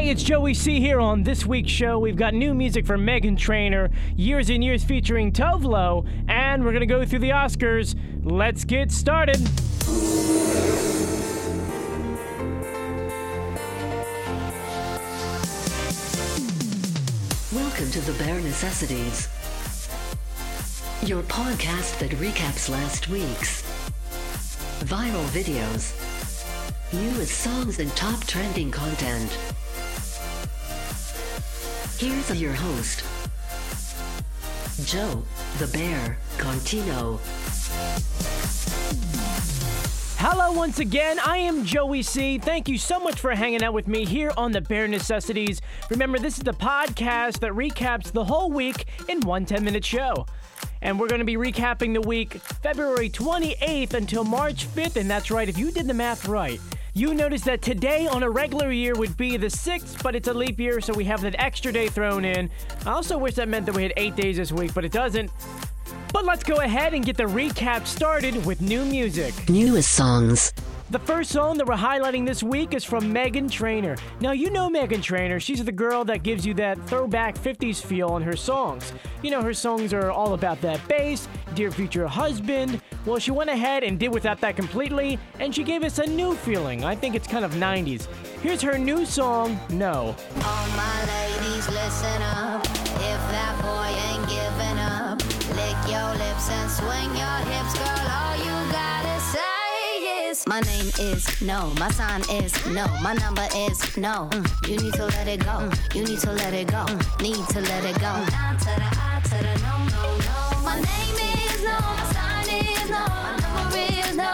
Hey, it's Joey C here on this week's show. We've got new music from Meghan Trainor, Years and Years featuring Tove Lo, and we're going to go through the Oscars. Let's get started. Welcome to the Bear Necessities, your podcast that recaps last week's viral videos, newest songs, and top trending content. Here's your host, Joe the Bear Contino. Hello, once again. I am Joey C. Thank you so much for hanging out with me here on the Bear Necessities. Remember, this is the podcast that recaps the whole week in one 10 minute show. And we're going to be recapping the week February 28th until March 5th. And that's right, if you did the math right, you notice that today on a regular year would be the 6th, but it's a leap year, so we have that extra day thrown in. I also wish that meant that we had eight days this week, but it doesn't. But let's go ahead and get the recap started with new music. Newest songs. The first song that we're highlighting this week is from Meghan Trainor. Now, you know Meghan Trainor. She's the girl that gives you that throwback 50s feel in her songs. You know, her songs are all about that bass, Dear Future Husband. Well, she went ahead and did without that completely, and she gave us a new feeling. I think it's kind of 90s. Here's her new song, No. If that boy ain't giving up, lick your lips and swing your hips, girl. Is my name is no, my sign is no, my number is no. Mm, you need to let it go. Mm, you need to let it go. Mm, need to let it go. Nah to the I to the no, no, no. My name is no, my sign is no, my number is no.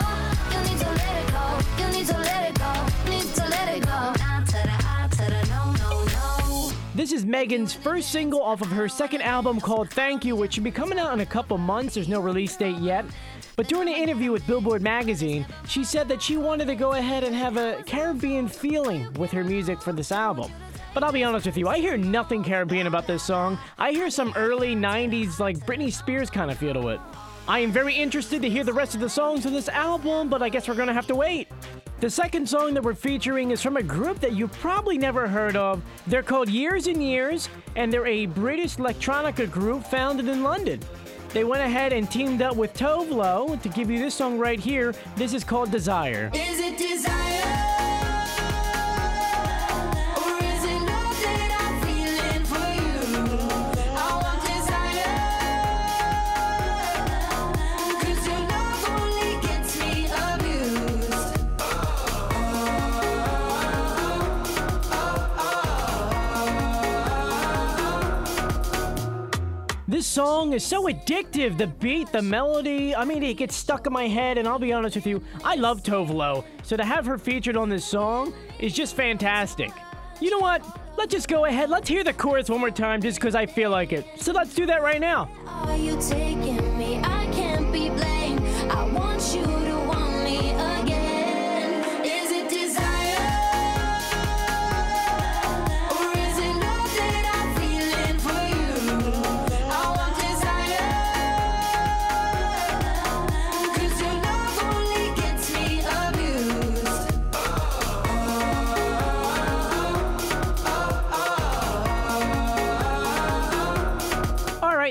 You need to let it go. You need to let it go. Need to let it go. Nah to the I to the no, no, no. This is Meghan's first single off of her second album called Thank You, which should be coming out in a couple months. There's no release date yet. But during an interview with Billboard magazine, she said that she wanted to go ahead and have a Caribbean feeling with her music for this album. But I'll be honest with you, I hear nothing Caribbean about this song. I hear some early 90s, like Britney Spears kind of feel to it. I am very interested to hear the rest of the songs on this album, but I guess we're gonna have to wait. The second song that we're featuring is from a group that you've probably never heard of. They're called Years and Years, and they're a British electronica group founded in London. They went ahead and teamed up with Tove Lo to give you this song right here. This is called Desire. Is it desire? This song is so addictive. The beat, the melody, I mean, it gets stuck in my head, and I'll be honest with you, I love Tove Lo, so to have her featured on this song is just fantastic. You know what? Let's just go ahead. Let's hear the chorus one more time just because I feel like it. So let's do that right now.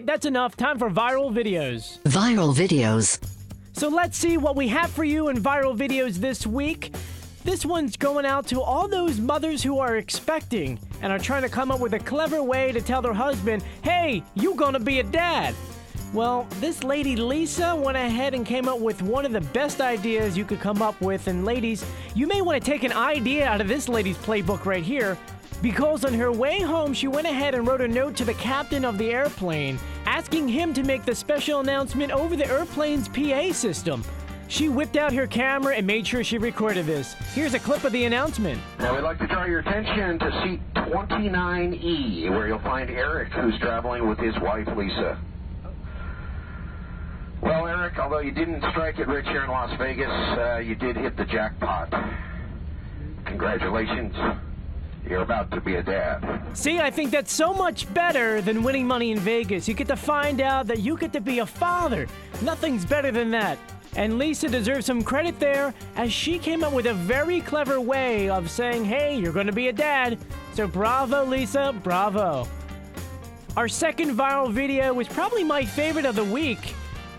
Right, that's enough. Time for viral videos. Viral videos. So let's see what we have for you in viral videos this week. This one's going out to all those mothers who are expecting and are trying to come up with a clever way to tell their husband, hey, you gonna be a dad. Well, this lady Lisa went ahead and came up with one of the best ideas you could come up with. And ladies, you may want to take an idea out of this lady's playbook right here. Because on her way home, she went ahead and wrote a note to the captain of the airplane, asking him to make the special announcement over the airplane's PA system. She whipped out her camera and made sure she recorded this. Here's a clip of the announcement. Now we'd like to draw your attention to seat 29E, where you'll find Eric, who's traveling with his wife Lisa. Well, Eric, although you didn't strike it rich here in Las Vegas, uh, you did hit the jackpot. Congratulations. You're about to be a dad. See, I think that's so much better than winning money in Vegas. You get to find out that you get to be a father. Nothing's better than that. And Lisa deserves some credit there, as she came up with a very clever way of saying, hey, you're going to be a dad. So bravo, Lisa, bravo. Our second viral video was probably my favorite of the week.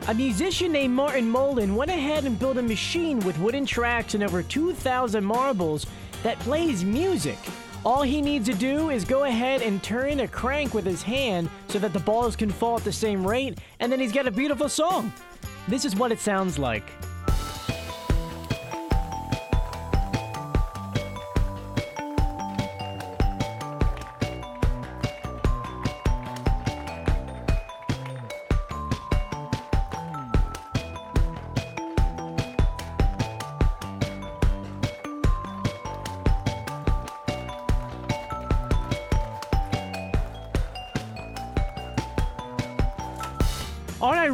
A musician named Martin Molin went ahead and built a machine with wooden tracks and over 2,000 marbles that plays music. All he needs to do is go ahead and turn a crank with his hand so that the balls can fall at the same rate, and then he's got a beautiful song. This is what it sounds like.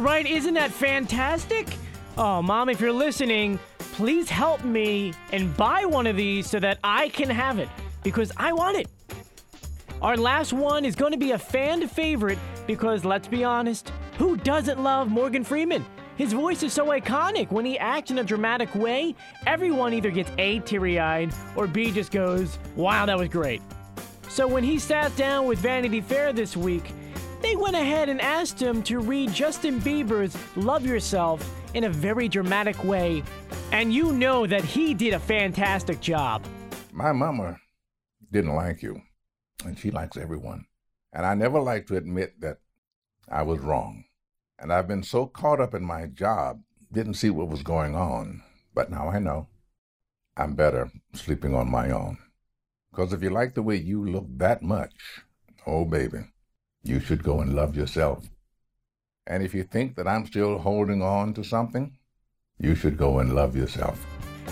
Right? Isn't that fantastic? Oh, mom, if you're listening, please help me and buy one of these so that I can have it because I want it. Our last one is going to be a fan favorite because let's be honest, who doesn't love Morgan Freeman? His voice is so iconic. When he acts in a dramatic way, everyone either gets A, teary eyed, or B, just goes, wow, that was great. So when he sat down with Vanity Fair this week, they went ahead and asked him to read Justin Bieber's Love Yourself in a very dramatic way. And you know that he did a fantastic job. My mama didn't like you, and she likes everyone. And I never like to admit that I was wrong. And I've been so caught up in my job, didn't see what was going on. But now I know. I'm better sleeping on my own. Because if you like the way you look that much, oh baby, you should go and love yourself. And if you think that I'm still holding on to something, you should go and love yourself.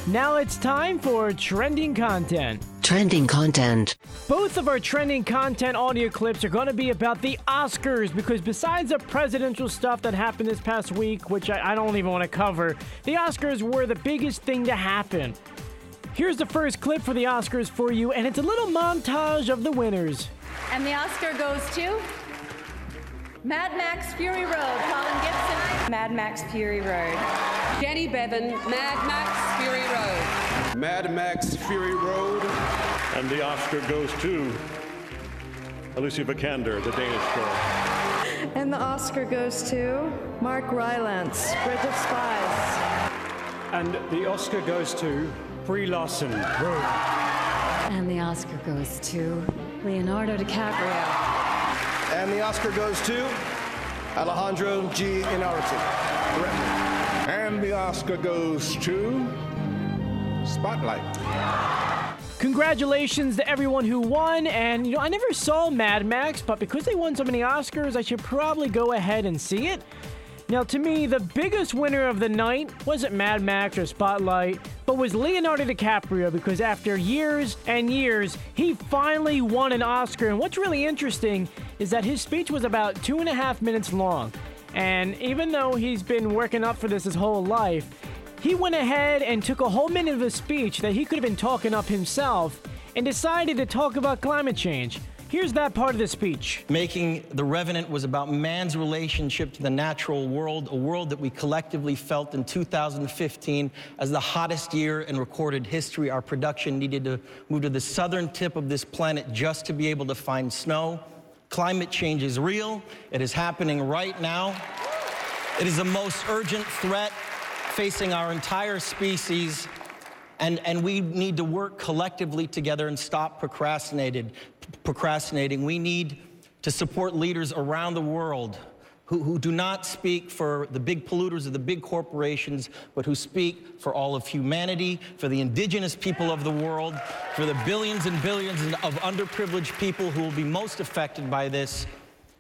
Now it's time for trending content. Trending content. Both of our trending content audio clips are going to be about the Oscars because besides the presidential stuff that happened this past week, which I, I don't even want to cover, the Oscars were the biggest thing to happen. Here's the first clip for the Oscars for you, and it's a little montage of the winners. And the Oscar goes to Mad Max Fury Road, Colin Gibson. Mad Max Fury Road. Jenny Bevan, Mad Max Fury Road. Mad Max Fury Road. And the Oscar goes to Alicia Vikander, the Danish girl. And the Oscar goes to Mark Rylance, Bridge of Spies. And the Oscar goes to Brie Larson. And the Oscar goes to Leonardo DiCaprio. And the Oscar goes to Alejandro G. Inarritu. And the Oscar goes to Spotlight. Congratulations to everyone who won, and you know, I never saw Mad Max, but because they won so many Oscars, I should probably go ahead and see it. Now, to me, the biggest winner of the night wasn't Mad Max or Spotlight, but was Leonardo DiCaprio because after years and years, he finally won an Oscar. And what's really interesting is that his speech was about two and a half minutes long. And even though he's been working up for this his whole life, he went ahead and took a whole minute of his speech that he could have been talking up himself and decided to talk about climate change. Here's that part of the speech. Making The Revenant was about man's relationship to the natural world, a world that we collectively felt in 2015 as the hottest year in recorded history. Our production needed to move to the southern tip of this planet just to be able to find snow. Climate change is real, it is happening right now. It is the most urgent threat facing our entire species. And, and we need to work collectively together and stop procrastinated, procrastinating. We need to support leaders around the world who, who do not speak for the big polluters or the big corporations, but who speak for all of humanity, for the indigenous people of the world, for the billions and billions of underprivileged people who will be most affected by this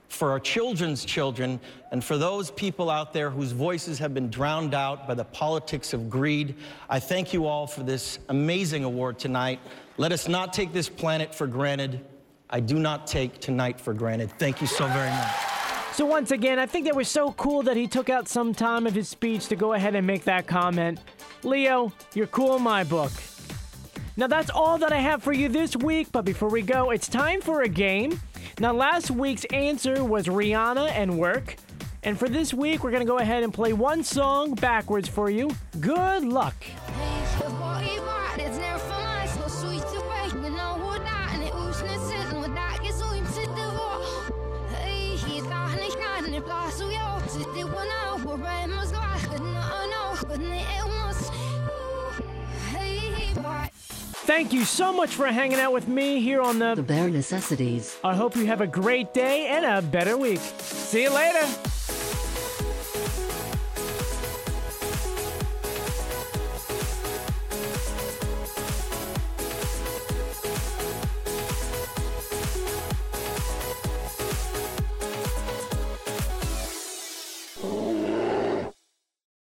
for our children's children, and for those people out there whose voices have been drowned out by the politics of greed. I thank you all for this amazing award tonight. Let us not take this planet for granted. I do not take tonight for granted. Thank you so very much. So, once again, I think that was so cool that he took out some time of his speech to go ahead and make that comment. Leo, you're cool in my book. Now, that's all that I have for you this week, but before we go, it's time for a game. Now, last week's answer was Rihanna and Work. And for this week, we're going to go ahead and play one song backwards for you. Good luck. Thank you so much for hanging out with me here on the The Bear Necessities. I hope you have a great day and a better week. See you later.